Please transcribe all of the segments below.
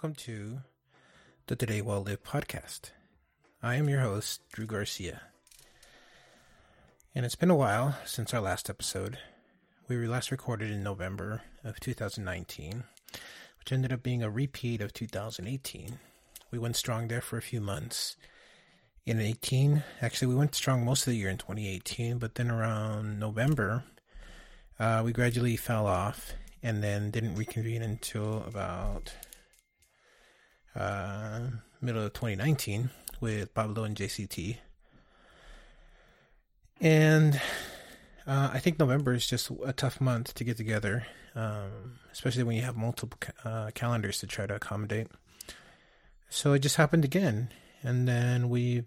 Welcome to the Today Well Live podcast. I am your host, Drew Garcia. And it's been a while since our last episode. We were last recorded in November of 2019, which ended up being a repeat of 2018. We went strong there for a few months. In 18, actually, we went strong most of the year in 2018, but then around November, uh, we gradually fell off and then didn't reconvene until about uh, middle of 2019 with Pablo and JCT. And uh, I think November is just a tough month to get together, um, especially when you have multiple uh, calendars to try to accommodate. So it just happened again. And then we,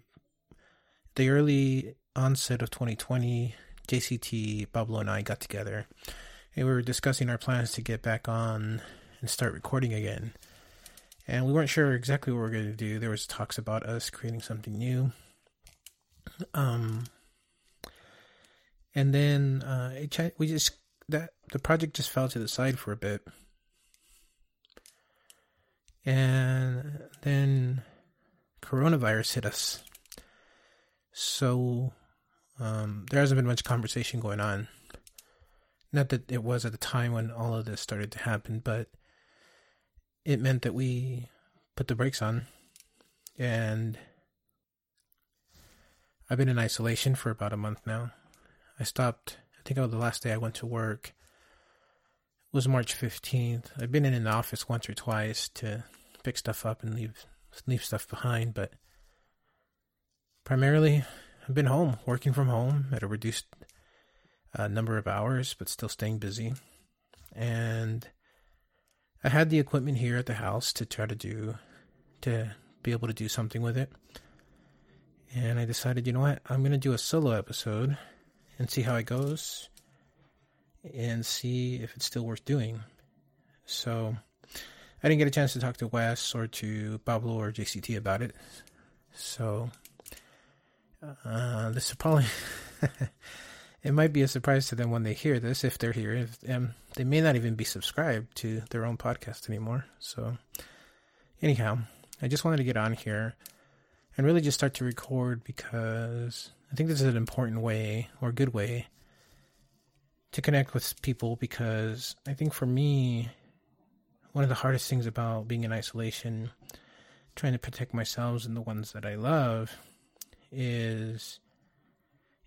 the early onset of 2020, JCT, Pablo, and I got together and we were discussing our plans to get back on and start recording again. And we weren't sure exactly what we were going to do. There was talks about us creating something new. Um, and then uh, it, we just that the project just fell to the side for a bit, and then coronavirus hit us. So um, there hasn't been much conversation going on not that it was at the time when all of this started to happen, but it meant that we put the brakes on. And I've been in isolation for about a month now. I stopped, I think the last day I went to work was March 15th. I've been in the office once or twice to pick stuff up and leave leave stuff behind, but primarily I've been home, working from home at a reduced a number of hours, but still staying busy. And I had the equipment here at the house to try to do, to be able to do something with it. And I decided, you know what, I'm going to do a solo episode and see how it goes and see if it's still worth doing. So I didn't get a chance to talk to Wes or to Pablo or JCT about it. So uh, this is probably it might be a surprise to them when they hear this if they're here. If, they may not even be subscribed to their own podcast anymore. So, anyhow, I just wanted to get on here and really just start to record because I think this is an important way or good way to connect with people. Because I think for me, one of the hardest things about being in isolation, trying to protect myself and the ones that I love, is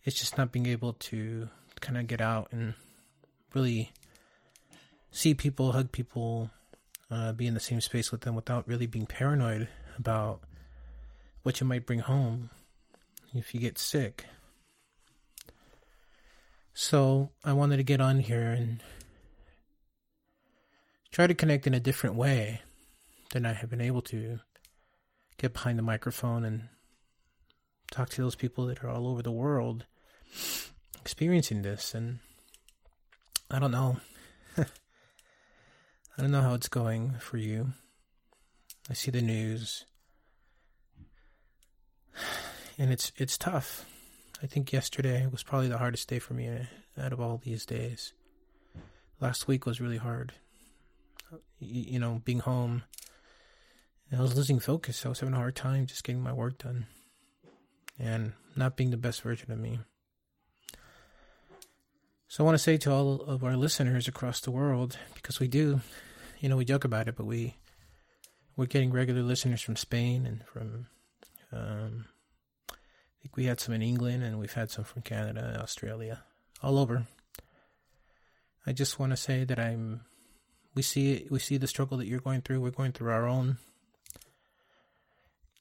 it's just not being able to kind of get out and really see people, hug people, uh, be in the same space with them without really being paranoid about what you might bring home if you get sick. So I wanted to get on here and try to connect in a different way than I have been able to get behind the microphone and talk to those people that are all over the world experiencing this, and I don't know. I don't know how it's going for you. I see the news, and it's it's tough. I think yesterday was probably the hardest day for me uh, out of all these days. Last week was really hard. You, you know, being home, I was losing focus. I was having a hard time just getting my work done, and not being the best version of me. So I want to say to all of our listeners across the world, because we do, you know, we joke about it, but we we're getting regular listeners from Spain and from um, I think we had some in England and we've had some from Canada, Australia, all over. I just want to say that I'm we see we see the struggle that you're going through. We're going through our own,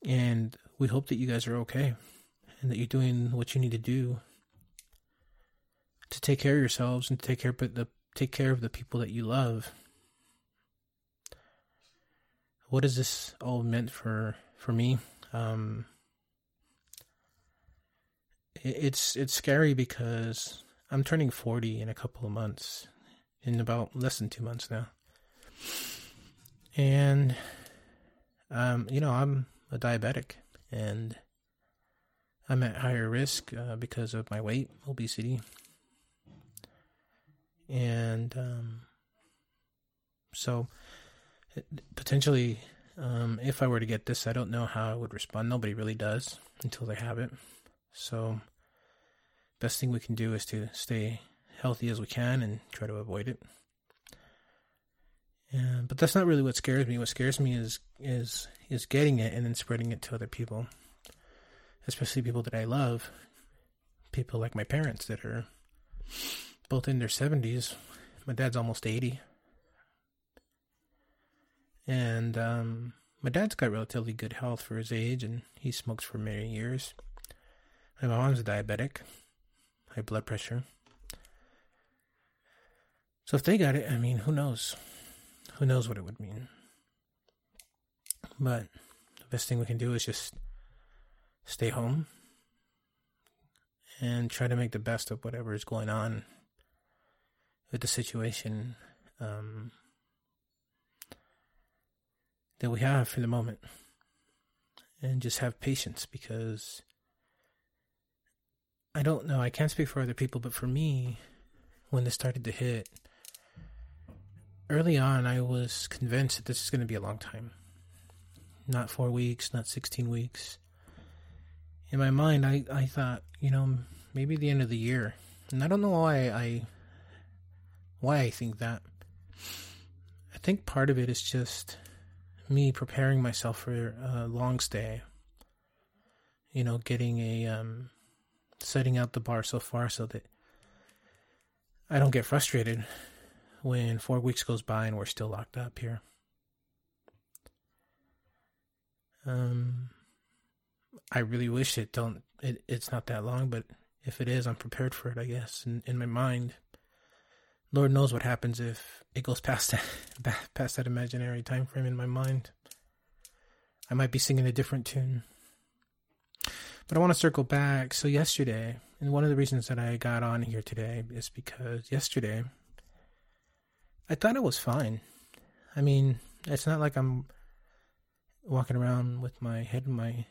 and we hope that you guys are okay and that you're doing what you need to do to take care of yourselves and to take care of the take care of the people that you love. What is this all meant for for me? Um, it's it's scary because I'm turning 40 in a couple of months, in about less than two months now, and um, you know I'm a diabetic and I'm at higher risk uh, because of my weight, obesity, and um, so potentially, um, if I were to get this, I don't know how I would respond. Nobody really does until they have it. So, best thing we can do is to stay healthy as we can and try to avoid it. But that's not really what scares me. What scares me is is is getting it and then spreading it to other people, especially people that I love, people like my parents that are both in their seventies. My dad's almost eighty, and um, my dad's got relatively good health for his age, and he smokes for many years. And My mom's a diabetic, high blood pressure. So if they got it, I mean, who knows? Who knows what it would mean? But the best thing we can do is just stay home and try to make the best of whatever is going on with the situation um, that we have for the moment. And just have patience because I don't know, I can't speak for other people, but for me, when this started to hit, early on, I was convinced that this is going to be a long time. Not four weeks, not 16 weeks. In my mind, I, I thought, you know, maybe the end of the year. And I don't know why I why I think that. I think part of it is just me preparing myself for a long stay. You know, getting a um setting out the bar so far so that I don't get frustrated when four weeks goes by and we're still locked up here. Um, I really wish it don't. It, it's not that long, but if it is, I'm prepared for it. I guess in in my mind. Lord knows what happens if it goes past that past that imaginary time frame in my mind. I might be singing a different tune. But I want to circle back. So yesterday, and one of the reasons that I got on here today is because yesterday I thought it was fine. I mean, it's not like I'm walking around with my head in my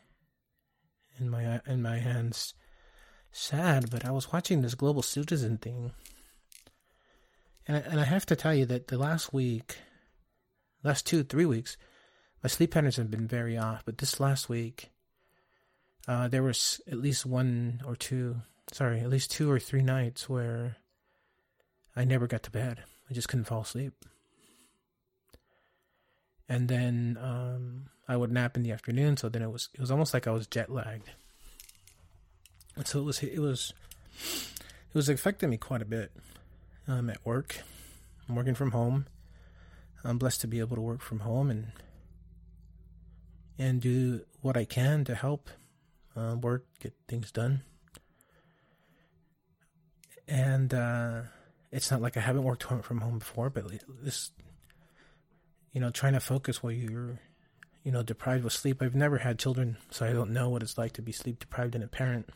in my in my hands sad, but I was watching this global citizen thing. And I, and I have to tell you that the last week, last two, three weeks, my sleep patterns have been very off. But this last week, uh, there was at least one or two, sorry, at least two or three nights where I never got to bed. I just couldn't fall asleep. And then um, I would nap in the afternoon, so then it was it was almost like I was jet lagged. And so it was it was it was affecting me quite a bit. Um, at work, I'm working from home. I'm blessed to be able to work from home and and do what I can to help uh, work, get things done. And uh, it's not like I haven't worked from home before, but this, you know, trying to focus while you're, you know, deprived with sleep. I've never had children, so I don't know what it's like to be sleep deprived and a parent.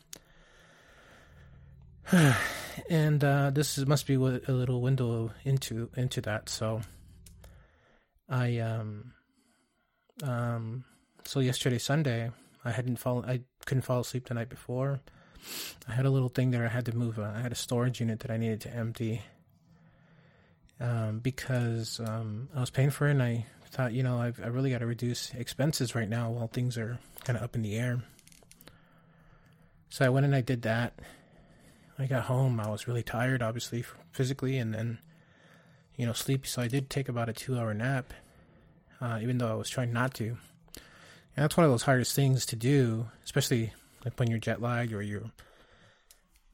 and uh, this is, must be a little window into into that. So, I um um so yesterday Sunday I hadn't fall I couldn't fall asleep the night before. I had a little thing there I had to move. Uh, I had a storage unit that I needed to empty um, because um, I was paying for it, and I thought, you know, I've, I really got to reduce expenses right now while things are kind of up in the air. So I went and I did that. I got home. I was really tired, obviously, physically, and then, you know, sleepy. So I did take about a two-hour nap, uh, even though I was trying not to. And that's one of those hardest things to do, especially like when you're jet lagged or your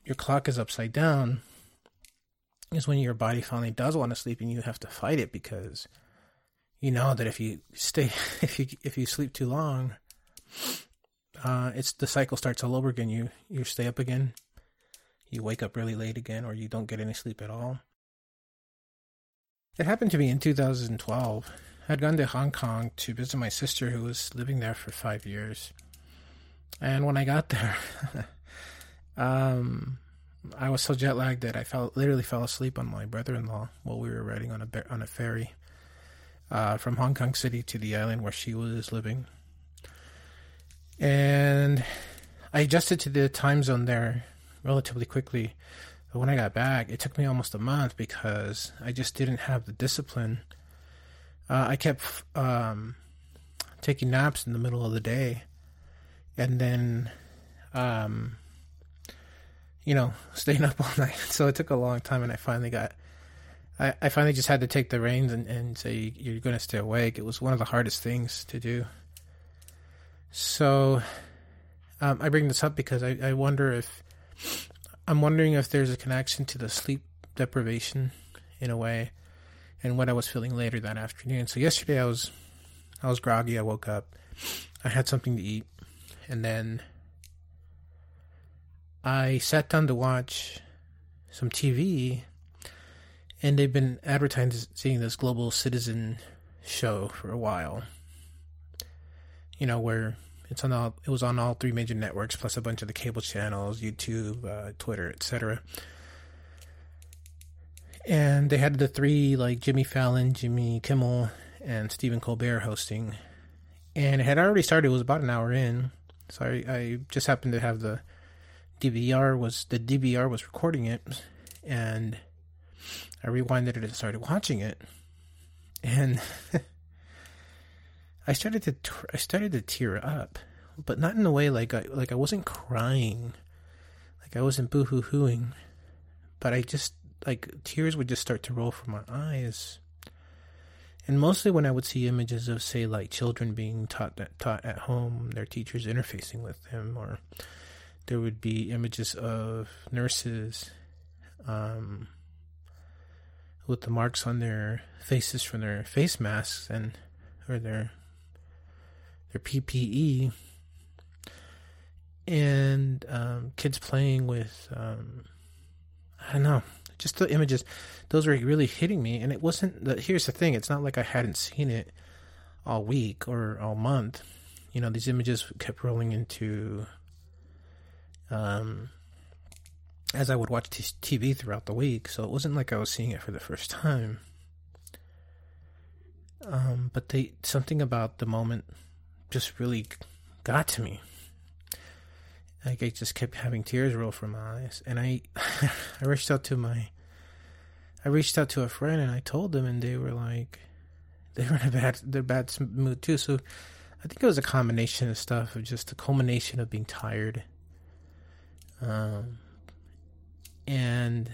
your clock is upside down, is when your body finally does want to sleep and you have to fight it because you know that if you stay if you if you sleep too long, uh, it's the cycle starts all over again. You you stay up again, you wake up really late again, or you don't get any sleep at all. It happened to me in 2012. I'd gone to Hong Kong to visit my sister who was living there for five years. And when I got there, um, I was so jet lagged that I fell literally fell asleep on my brother-in-law while we were riding on a on a ferry uh, from Hong Kong City to the island where she was living. And I adjusted to the time zone there relatively quickly. But when I got back, it took me almost a month because I just didn't have the discipline uh, I kept um, taking naps in the middle of the day, and then, um, you know, staying up all night. So it took a long time, and I finally got. I, I finally just had to take the reins and, and say you're going to stay awake. It was one of the hardest things to do. So um, I bring this up because I, I wonder if I'm wondering if there's a connection to the sleep deprivation in a way and what I was feeling later that afternoon. So yesterday I was I was groggy. I woke up. I had something to eat and then I sat down to watch some TV and they've been advertising this global citizen show for a while. You know, where it's on all. It was on all three major networks, plus a bunch of the cable channels, YouTube, uh, Twitter, etc. And they had the three like Jimmy Fallon, Jimmy Kimmel, and Stephen Colbert hosting. And it had already started. It was about an hour in, so I, I just happened to have the DVR was the DVR was recording it, and I rewinded it and started watching it, and I started to I started to tear up, but not in a way like I like I wasn't crying, like I wasn't boohoo hooing, but I just like tears would just start to roll from my eyes. And mostly when I would see images of, say, like children being taught that, taught at home, their teachers interfacing with them, or there would be images of nurses um, with the marks on their faces from their face masks and or their their PPE, and um, kids playing with um, I don't know, just the images. Those were really hitting me, and it wasn't. The, here's the thing: it's not like I hadn't seen it all week or all month. You know, these images kept rolling into um, as I would watch TV throughout the week, so it wasn't like I was seeing it for the first time. Um, but they something about the moment just really got to me. Like I just kept having tears roll from my eyes, and I, I reached out to my, I reached out to a friend, and I told them, and they were like, they were in a bad, they're bad mood too. So, I think it was a combination of stuff, of just a culmination of being tired, um, and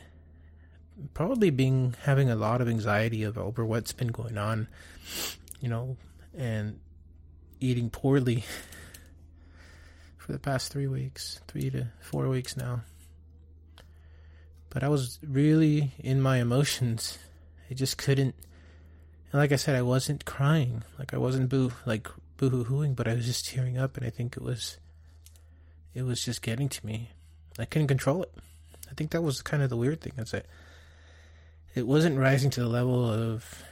probably being having a lot of anxiety over what's been going on, you know, and eating poorly for the past three weeks, three to four weeks now. But I was really in my emotions. I just couldn't. And like I said, I wasn't crying. Like I wasn't boo like boo hoo hooing, but I was just tearing up, and I think it was. It was just getting to me. I couldn't control it. I think that was kind of the weird thing is that it wasn't rising to the level of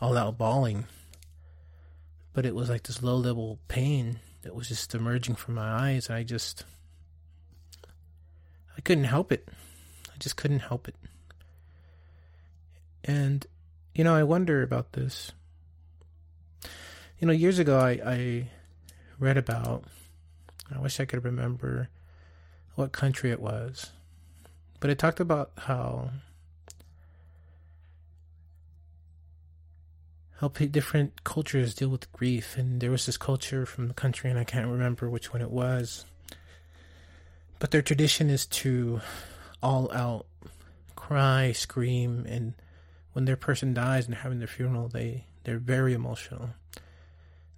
all out bawling but it was like this low level pain that was just emerging from my eyes. I just, I couldn't help it. I just couldn't help it. And, you know, I wonder about this. You know, years ago, I, I read about, I wish I could remember what country it was, but it talked about how how different cultures deal with grief. And there was this culture from the country, and I can't remember which one it was. But their tradition is to all out cry, scream, and when their person dies and having their funeral, they they're very emotional.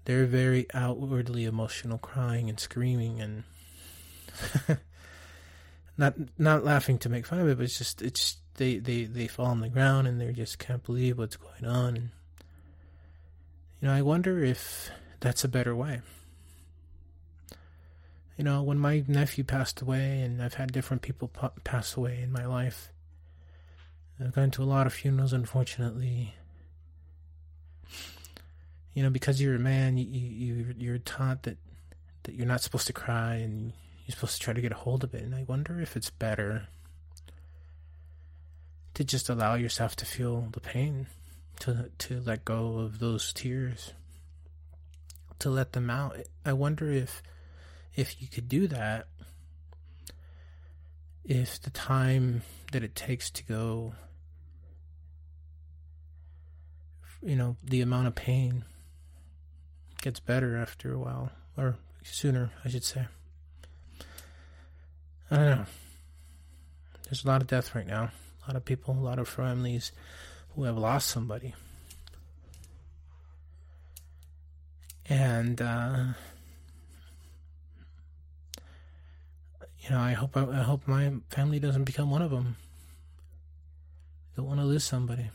They're very outwardly emotional, crying and screaming, and not not laughing to make fun of it, but it's just it's they they they fall on the ground and they just can't believe what's going on. And you know, I wonder if that's a better way. You know, when my nephew passed away, and I've had different people pass away in my life, I've gone to a lot of funerals, unfortunately. You know, because you're a man, you, you you're taught that that you're not supposed to cry, and you're supposed to try to get a hold of it. And I wonder if it's better to just allow yourself to feel the pain to to let go of those tears to let them out i wonder if if you could do that if the time that it takes to go you know, the amount of pain gets better after a while, or sooner, I should say. I don't know. There's a lot of death right now. A lot of people, a lot of families who have lost somebody. And uh, you know, I hope I, I hope my family doesn't become one of them. Don't want to lose somebody.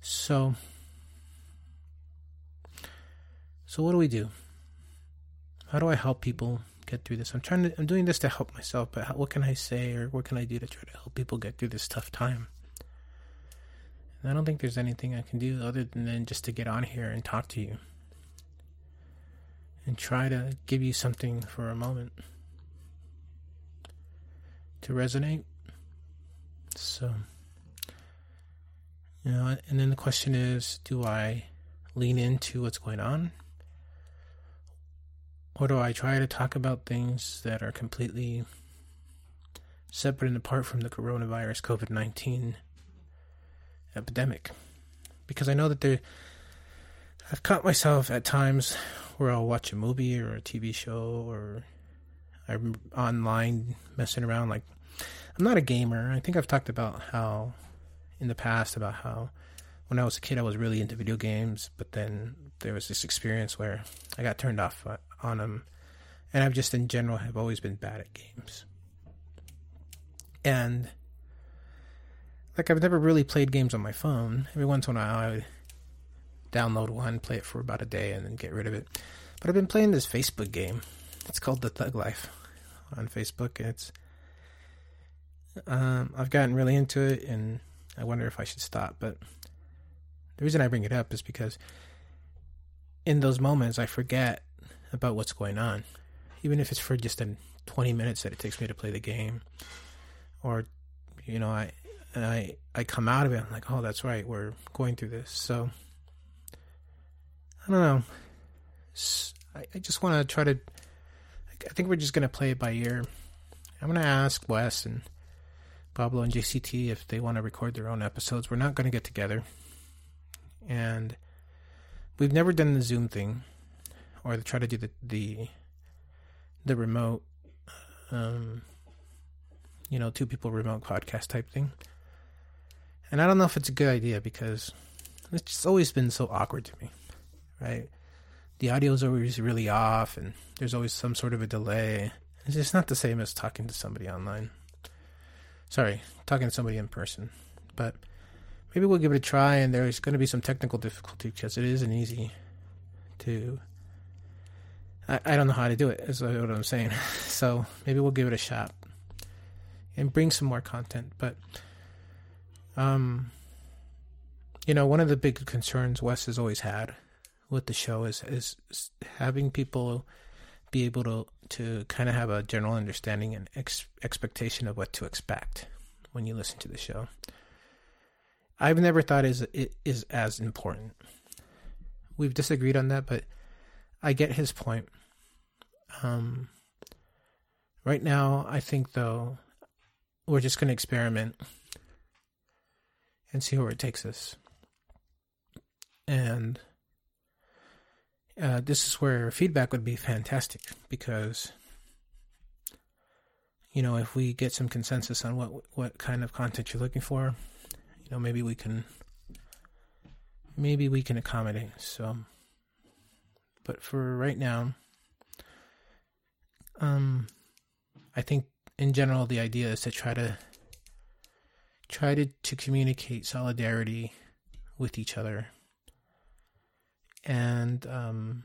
So, so what do we do? How do I help people get through this? I'm trying to. I'm doing this to help myself, but how, what can I say or what can I do to try to help people get through this tough time? And I don't think there's anything I can do other than just to get on here and talk to you and try to give you something for a moment to resonate. So, you know, and then the question is do I lean into what's going on? Or do I try to talk about things that are completely separate and apart from the coronavirus COVID 19 epidemic? Because I know that there, I've caught myself at times where I'll watch a movie or a TV show or I'm online messing around. Like, I'm not a gamer. I think I've talked about how in the past about how when I was a kid I was really into video games, but then there was this experience where I got turned off on them, and I've just in general have always been bad at games. And like I've never really played games on my phone. Every once in a while I would download one, play it for about a day, and then get rid of it. But I've been playing this Facebook game. It's called The Thug Life on Facebook. It's um, I've gotten really into it, and I wonder if I should stop. But the reason I bring it up is because in those moments I forget about what's going on, even if it's for just a 20 minutes that it takes me to play the game, or you know I I I come out of it I'm like, oh, that's right, we're going through this. So I don't know. I, I just want to try to. I think we're just going to play it by ear. I'm going to ask Wes and Pablo and JCT if they want to record their own episodes. We're not going to get together. And we've never done the Zoom thing or try to do the the, the remote um, you know, two people remote podcast type thing. And I don't know if it's a good idea because it's just always been so awkward to me right? The audio is always really off, and there's always some sort of a delay. It's just not the same as talking to somebody online. Sorry, talking to somebody in person. But maybe we'll give it a try, and there's going to be some technical difficulty because it isn't easy to. I, I don't know how to do it, is what I'm saying. So maybe we'll give it a shot and bring some more content. But, um, you know, one of the big concerns Wes has always had with the show is is having people be able to to kind of have a general understanding and ex- expectation of what to expect when you listen to the show. I've never thought is it is as important. We've disagreed on that, but I get his point. Um, right now, I think though we're just going to experiment and see where it takes us. And uh, this is where feedback would be fantastic because you know if we get some consensus on what what kind of content you're looking for you know maybe we can maybe we can accommodate so but for right now um i think in general the idea is to try to try to, to communicate solidarity with each other and um,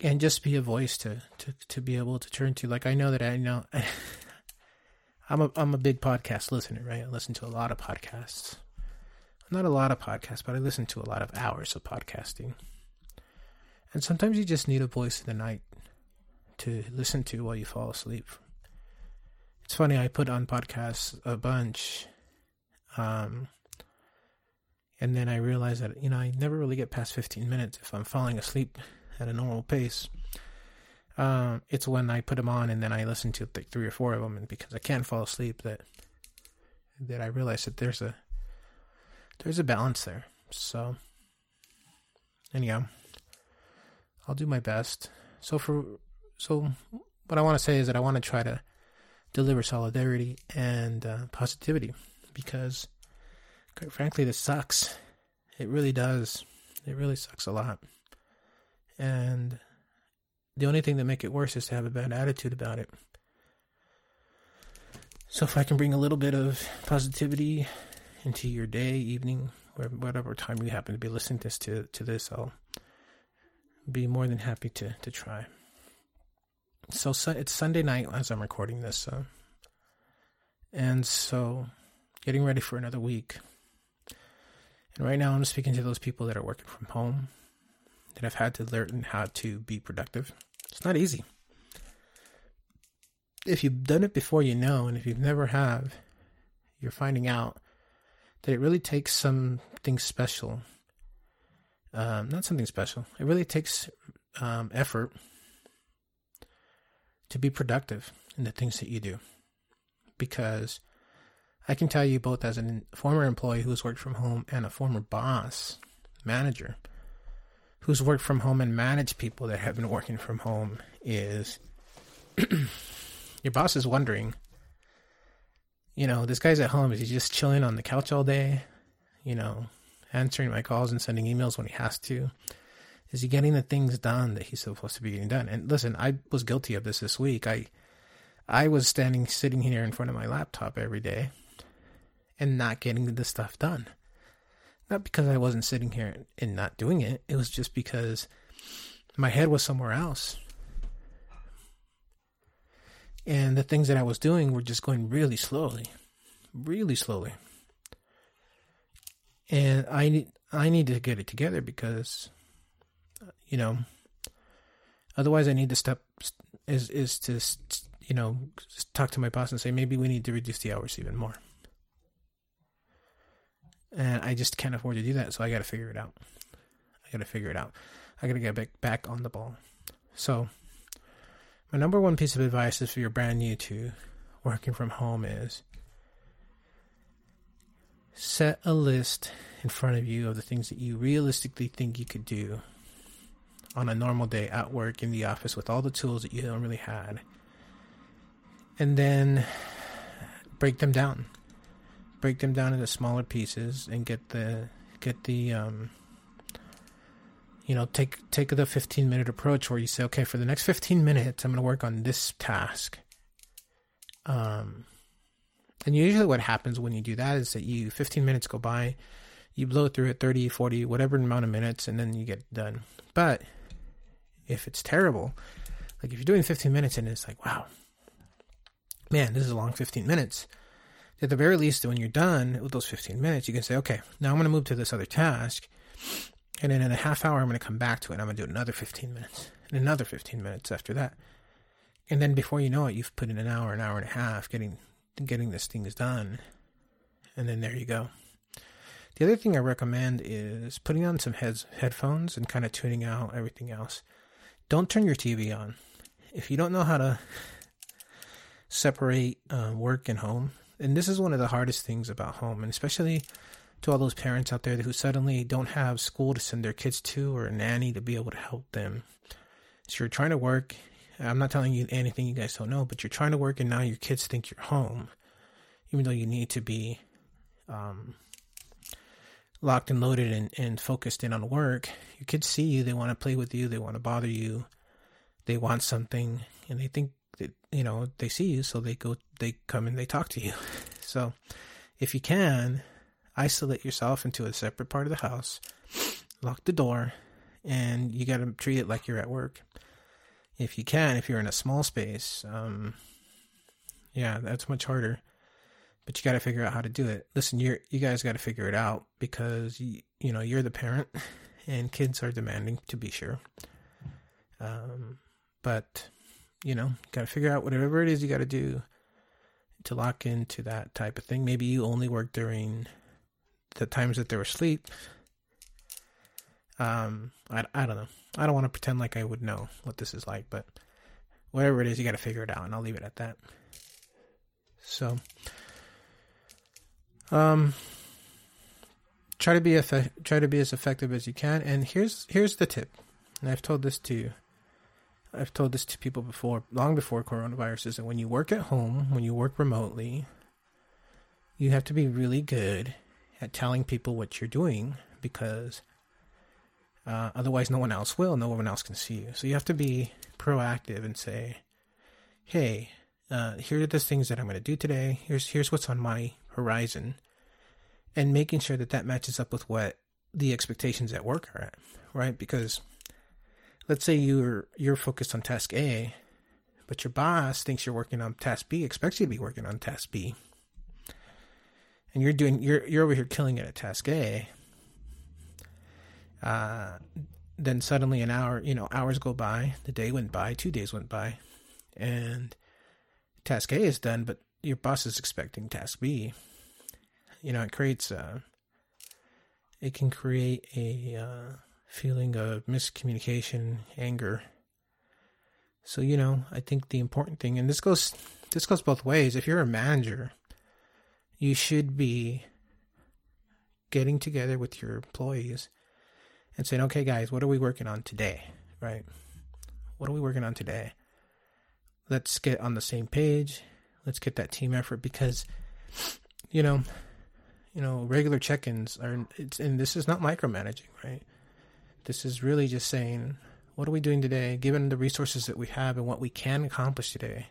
and just be a voice to, to to be able to turn to. Like I know that I know I'm a I'm a big podcast listener, right? I listen to a lot of podcasts. Not a lot of podcasts, but I listen to a lot of hours of podcasting. And sometimes you just need a voice in the night to listen to while you fall asleep. It's funny, I put on podcasts a bunch. Um, and then I realized that, you know, I never really get past 15 minutes if I'm falling asleep at a normal pace. Um, it's when I put them on and then I listen to like three or four of them, and because I can't fall asleep, that that I realize that there's a there's a balance there. So anyhow, I'll do my best. So for so what I want to say is that I want to try to deliver solidarity and uh, positivity because quite frankly this sucks. It really does. It really sucks a lot. And the only thing that make it worse is to have a bad attitude about it. So if I can bring a little bit of positivity into your day, evening, whatever time you happen to be listening this to to this, I'll be more than happy to to try. So, so it's Sunday night as I'm recording this, uh, and so getting ready for another week. And right now, I'm speaking to those people that are working from home that have had to learn how to be productive. It's not easy. If you've done it before, you know, and if you've never have, you're finding out that it really takes something special. Um, not something special. It really takes um, effort to be productive in the things that you do. Because I can tell you both as a former employee who's worked from home and a former boss, manager, who's worked from home and managed people that have been working from home is your boss is wondering, you know, this guy's at home. Is he just chilling on the couch all day? You know, answering my calls and sending emails when he has to? Is he getting the things done that he's supposed to be getting done? And listen, I was guilty of this this week. I, I was standing, sitting here in front of my laptop every day and not getting the stuff done. Not because I wasn't sitting here and not doing it. It was just because my head was somewhere else. And the things that I was doing were just going really slowly. Really slowly. And I need I need to get it together because you know otherwise I need to step is is to you know talk to my boss and say maybe we need to reduce the hours even more and I just can't afford to do that. So I got to figure it out. I got to figure it out. I got to get back back on the ball. So my number one piece of advice if you're brand new to working from home is set a list in front of you of the things that you realistically think you could do on a normal day at work in the office with all the tools that you don't really had and then break them down. Break them down into smaller pieces and get the get the um, you know take take the 15 minute approach where you say okay for the next 15 minutes i'm going to work on this task. Um and usually what happens when you do that is that you 15 minutes go by you blow through it 30 40 whatever amount of minutes and then you get done but if it's terrible like if you're doing 15 minutes and it's like wow man this is a long 15 minutes at the very least, when you're done with those 15 minutes, you can say, okay, now I'm going to move to this other task. And then in a half hour, I'm going to come back to it. I'm going to do another 15 minutes and another 15 minutes after that. And then before you know it, you've put in an hour, an hour and a half getting, getting this things done. And then there you go. The other thing I recommend is putting on some heads, headphones and kind of tuning out everything else. Don't turn your TV on. If you don't know how to separate uh, work and home, and this is one of the hardest things about home, and especially to all those parents out there who suddenly don't have school to send their kids to or a nanny to be able to help them. So you're trying to work. I'm not telling you anything you guys don't know, but you're trying to work, and now your kids think you're home, even though you need to be um, locked and loaded and, and focused in on work. Your kids see you, they want to play with you, they want to bother you, they want something, and they think that, you know they see you so they go they come and they talk to you so if you can isolate yourself into a separate part of the house lock the door and you got to treat it like you're at work if you can if you're in a small space um yeah that's much harder but you got to figure out how to do it listen you're you guys got to figure it out because you, you know you're the parent and kids are demanding to be sure um but you know, got to figure out whatever it is you got to do to lock into that type of thing. Maybe you only work during the times that they're asleep. Um, I, I don't know. I don't want to pretend like I would know what this is like, but whatever it is, you got to figure it out, and I'll leave it at that. So, Um, try to be effe- try to be as effective as you can. And here's here's the tip. And I've told this to I've told this to people before, long before coronavirus, is that when you work at home, when you work remotely, you have to be really good at telling people what you're doing because uh, otherwise no one else will, no one else can see you. So you have to be proactive and say, "Hey, uh, here are the things that I'm going to do today. Here's here's what's on my horizon," and making sure that that matches up with what the expectations at work are at, right? Because let's say you're you're focused on task A, but your boss thinks you're working on task B, expects you to be working on task B. And you're doing you're you're over here killing it at task A. Uh, then suddenly an hour, you know, hours go by, the day went by, two days went by, and task A is done, but your boss is expecting task B. You know, it creates a, it can create a uh, feeling of miscommunication, anger. So, you know, I think the important thing, and this goes, this goes both ways. If you're a manager, you should be getting together with your employees and saying, okay, guys, what are we working on today? Right? What are we working on today? Let's get on the same page. Let's get that team effort because, you know, you know, regular check-ins are. And this is not micromanaging, right? This is really just saying, what are we doing today? Given the resources that we have and what we can accomplish today,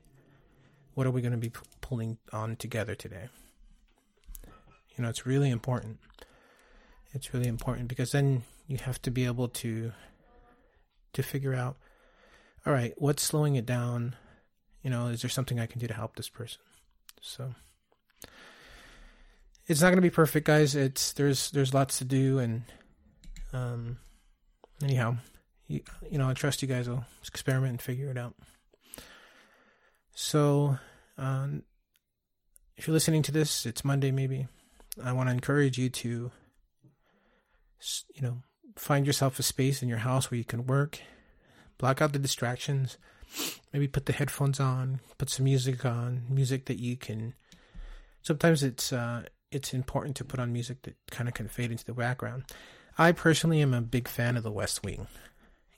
what are we going to be p- pulling on together today? You know, it's really important. It's really important because then you have to be able to to figure out all right what's slowing it down? You know is there something i can do to help this person? So it's not going to be perfect guys. It's there's there's lots to do and um anyhow you, you know i trust you guys will experiment and figure it out. So um if you're listening to this it's monday maybe i want to encourage you to you know find yourself a space in your house where you can work. Block out the distractions. Maybe put the headphones on. Put some music on. Music that you can. Sometimes it's uh, it's important to put on music that kind of can fade into the background. I personally am a big fan of The West Wing,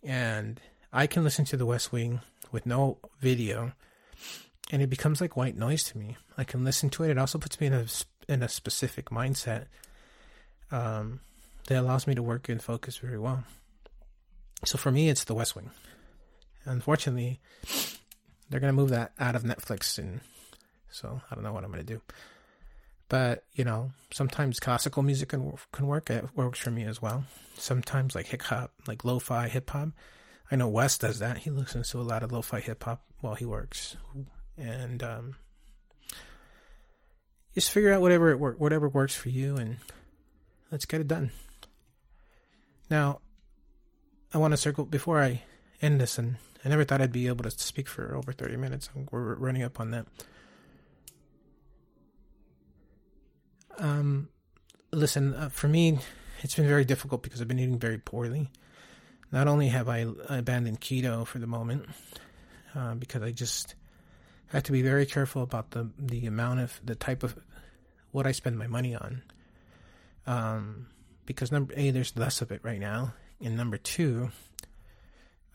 and I can listen to The West Wing with no video, and it becomes like white noise to me. I can listen to it. It also puts me in a in a specific mindset. Um, that allows me to work and focus very well. So for me, it's The West Wing. Unfortunately, they're going to move that out of Netflix, and so I don't know what I'm going to do. But you know, sometimes classical music can can work. It works for me as well. Sometimes like hip hop, like lo-fi hip hop. I know Wes does that. He listens to a lot of lo-fi hip hop while he works, and um, just figure out whatever it work, whatever works for you, and let's get it done. Now, I want to circle before I end this, and I never thought I'd be able to speak for over 30 minutes. We're running up on that. Um, listen, uh, for me, it's been very difficult because I've been eating very poorly. Not only have I abandoned keto for the moment, uh, because I just have to be very careful about the the amount of the type of what I spend my money on. Um, because number a there's less of it right now, and number two,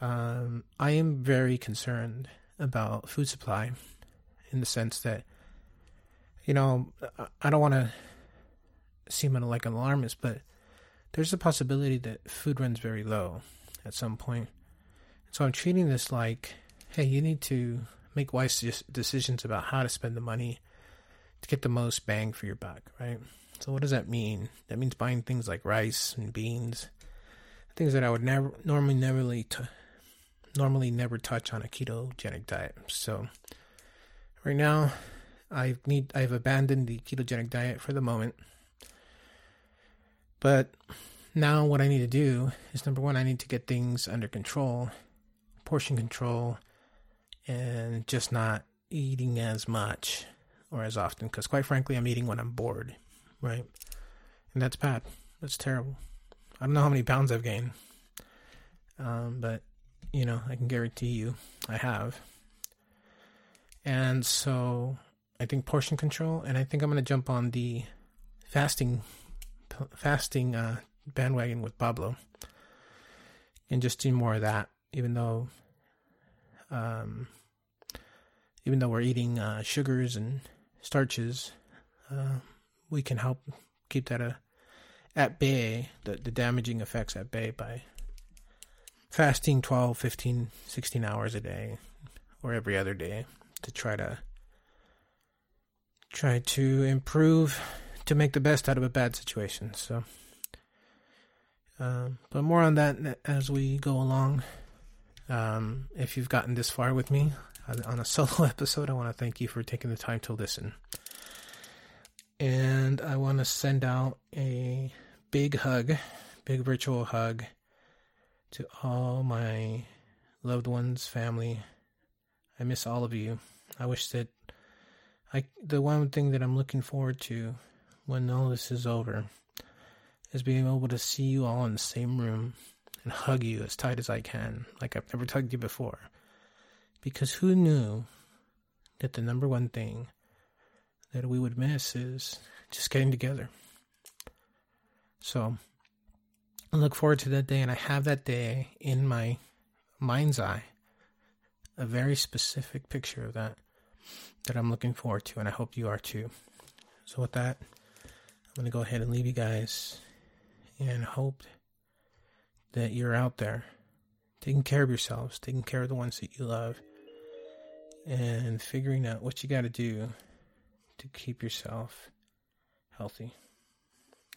um, I am very concerned about food supply, in the sense that, you know, I don't want to seem like an alarmist, but there's a possibility that food runs very low at some point. So I'm treating this like, hey, you need to make wise decisions about how to spend the money to get the most bang for your buck, right? So what does that mean? That means buying things like rice and beans, things that I would never normally never t- normally never touch on a ketogenic diet. So right now, I need I've abandoned the ketogenic diet for the moment. But now what I need to do is number one, I need to get things under control, portion control, and just not eating as much or as often. Because quite frankly, I'm eating when I'm bored right? And that's bad. That's terrible. I don't know how many pounds I've gained, um, but you know, I can guarantee you I have. And so I think portion control, and I think I'm going to jump on the fasting fasting uh, bandwagon with Pablo, and just do more of that. Even though, um, even though we're eating uh, sugars and starches, uh, we can help keep that uh, at bay, the, the damaging effects at bay by fasting 12, 15, 16 hours a day or every other day to try to try to improve to make the best out of a bad situation. So, um, but more on that as we go along. Um, if you've gotten this far with me on a solo episode, I want to thank you for taking the time to listen. And I want to send out a big hug, big virtual hug to all my loved ones, family. I miss all of you. I wish that I the one thing that I'm looking forward to when all this is over is being able to see you all in the same room and hug you as tight as I can, like I've never hugged you before. Because who knew that the number one thing that we would miss is just getting together. So I look forward to that day, and I have that day in my mind's eye, a very specific picture of that that I'm looking forward to, and I hope you are too. So, with that, I'm going to go ahead and leave you guys and hope that you're out there taking care of yourselves, taking care of the ones that you love, and figuring out what you got to do to keep yourself healthy.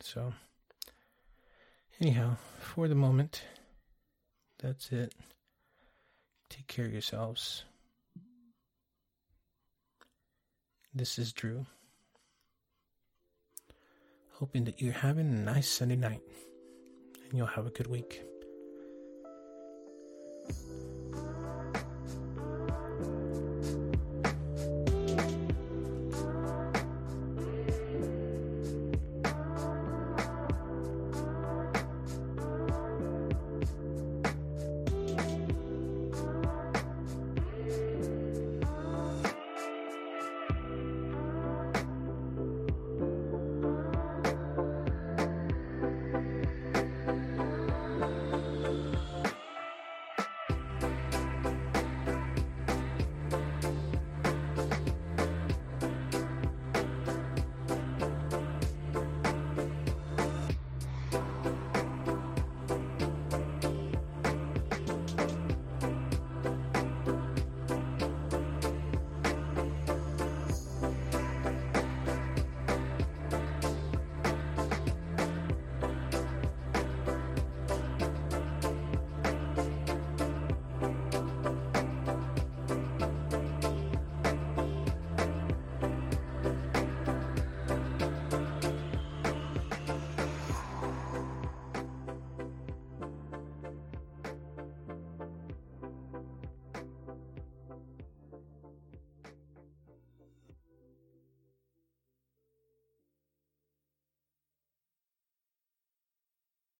So, anyhow, for the moment, that's it. Take care of yourselves. This is Drew. Hoping that you're having a nice Sunday night and you'll have a good week.